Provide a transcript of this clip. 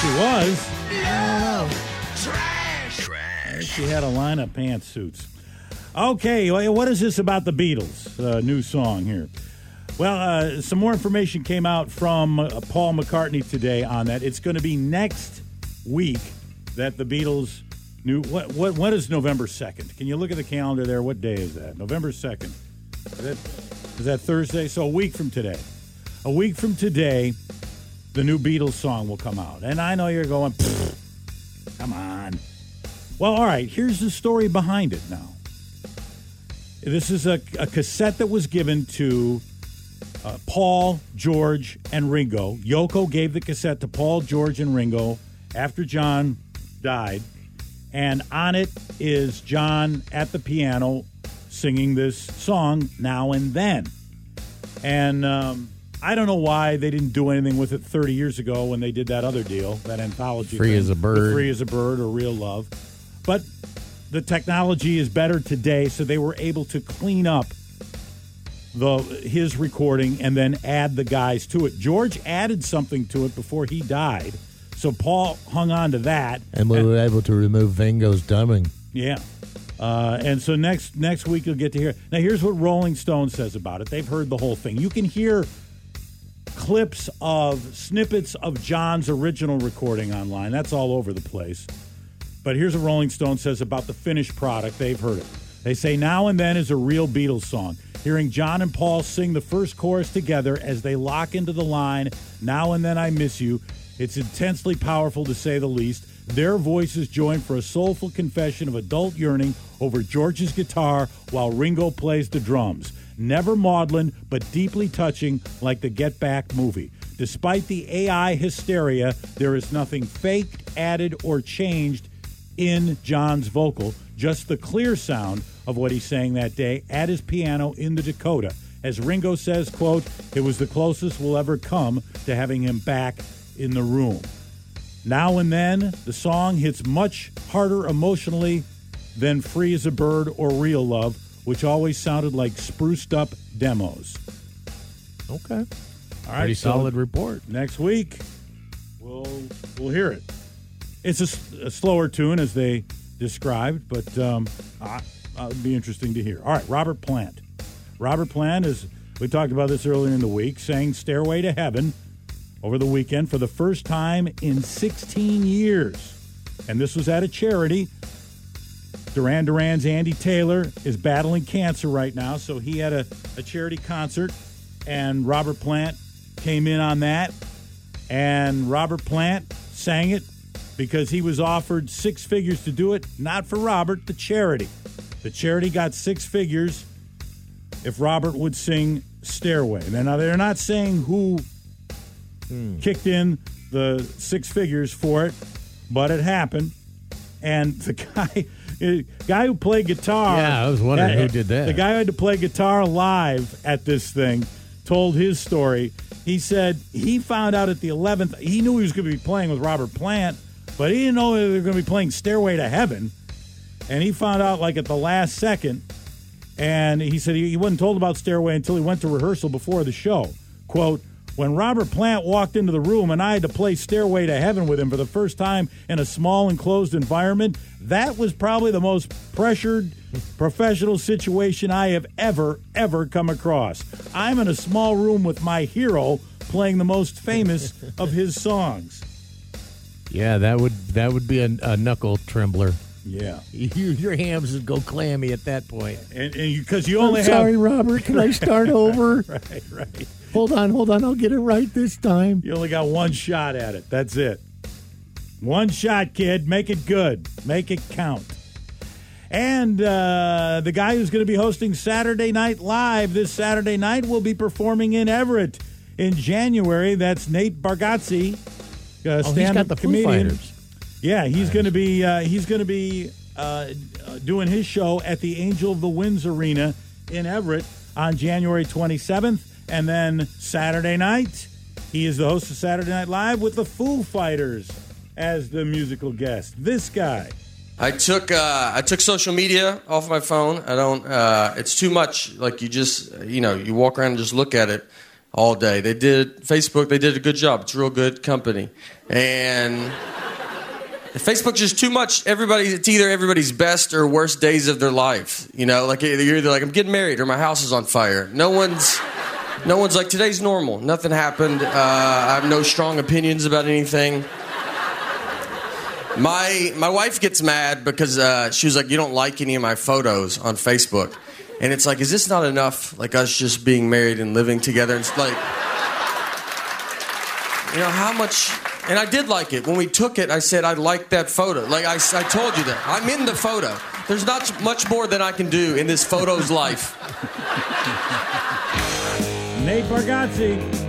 She was. Trash. Trash. She had a line of pantsuits. Okay, what is this about the Beatles? Uh, new song here. Well, uh, some more information came out from uh, Paul McCartney today on that. It's going to be next week that the Beatles new. What what what is November second? Can you look at the calendar there? What day is that? November second. Is that is that Thursday? So a week from today. A week from today, the new Beatles song will come out. And I know you're going, come on. Well, all right, here's the story behind it now. This is a, a cassette that was given to uh, Paul, George, and Ringo. Yoko gave the cassette to Paul, George, and Ringo after John died. And on it is John at the piano singing this song now and then. And um, I don't know why they didn't do anything with it 30 years ago when they did that other deal, that anthology. Free thing, as a bird. Free as a bird or Real Love. But the technology is better today, so they were able to clean up the his recording and then add the guys to it. George added something to it before he died, so Paul hung on to that. And we were able to remove Vango's dumbing. Yeah. Uh, and so next next week you'll get to hear. Now here's what Rolling Stone says about it. They've heard the whole thing. You can hear clips of snippets of John's original recording online. That's all over the place. But here's what Rolling Stone says about the finished product. They've heard it. They say now and then is a real Beatles song. Hearing John and Paul sing the first chorus together as they lock into the line, Now and Then I Miss You, it's intensely powerful to say the least. Their voices join for a soulful confession of adult yearning over George's guitar while Ringo plays the drums. Never maudlin, but deeply touching like the Get Back movie. Despite the AI hysteria, there is nothing faked, added, or changed in John's vocal, just the clear sound of what he's saying that day at his piano in the Dakota. As Ringo says, quote, it was the closest we'll ever come to having him back in the room. Now and then, the song hits much harder emotionally than Free as a Bird or Real Love, which always sounded like spruced up demos. Okay. All right, Pretty so solid report. next week we'll we'll hear it. It's a slower tune as they described, but um, I, uh, it'd be interesting to hear. All right, Robert Plant. Robert Plant is we talked about this earlier in the week, sang "Stairway to Heaven" over the weekend for the first time in 16 years, and this was at a charity. Duran Duran's Andy Taylor is battling cancer right now, so he had a, a charity concert, and Robert Plant came in on that, and Robert Plant sang it because he was offered six figures to do it, not for Robert, the charity. The charity got six figures if Robert would sing Stairway. Now, they're not saying who hmm. kicked in the six figures for it, but it happened. And the guy, guy who played guitar. Yeah, I was wondering uh, who did that. The guy who had to play guitar live at this thing told his story. He said he found out at the 11th, he knew he was going to be playing with Robert Plant, but he didn't know they were going to be playing Stairway to Heaven. And he found out like at the last second. And he said he, he wasn't told about Stairway until he went to rehearsal before the show. Quote, when Robert Plant walked into the room and I had to play Stairway to Heaven with him for the first time in a small enclosed environment, that was probably the most pressured professional situation I have ever, ever come across. I'm in a small room with my hero playing the most famous of his songs. Yeah, that would that would be a, a knuckle trembler. Yeah. You, your hams would go clammy at that point. And because you only I'm have. sorry, Robert. Can I start over? Right, right. Hold on, hold on. I'll get it right this time. You only got one shot at it. That's it. One shot, kid. Make it good. Make it count. And uh, the guy who's going to be hosting Saturday Night Live this Saturday night will be performing in Everett in January. That's Nate Bargatze, uh, Oh, he's stand-up got the Foo comedian. Fighters. Yeah, he's going to be uh, he's going to be uh, uh, doing his show at the Angel of the Winds Arena in Everett on January 27th, and then Saturday night he is the host of Saturday Night Live with the Foo Fighters as the musical guest. This guy. I took uh, I took social media off my phone. I don't. Uh, it's too much. Like you just you know you walk around and just look at it all day. They did Facebook. They did a good job. It's a real good company, and Facebook's just too much. Everybody, it's either everybody's best or worst days of their life. You know, like you're either like I'm getting married or my house is on fire. No one's, no one's like today's normal. Nothing happened. Uh, I have no strong opinions about anything. My my wife gets mad because uh, she was like, "You don't like any of my photos on Facebook," and it's like, "Is this not enough? Like us just being married and living together?" And it's like, you know, how much? And I did like it when we took it. I said I like that photo. Like I, I told you that I'm in the photo. There's not much more than I can do in this photo's life. Nate Bargatze.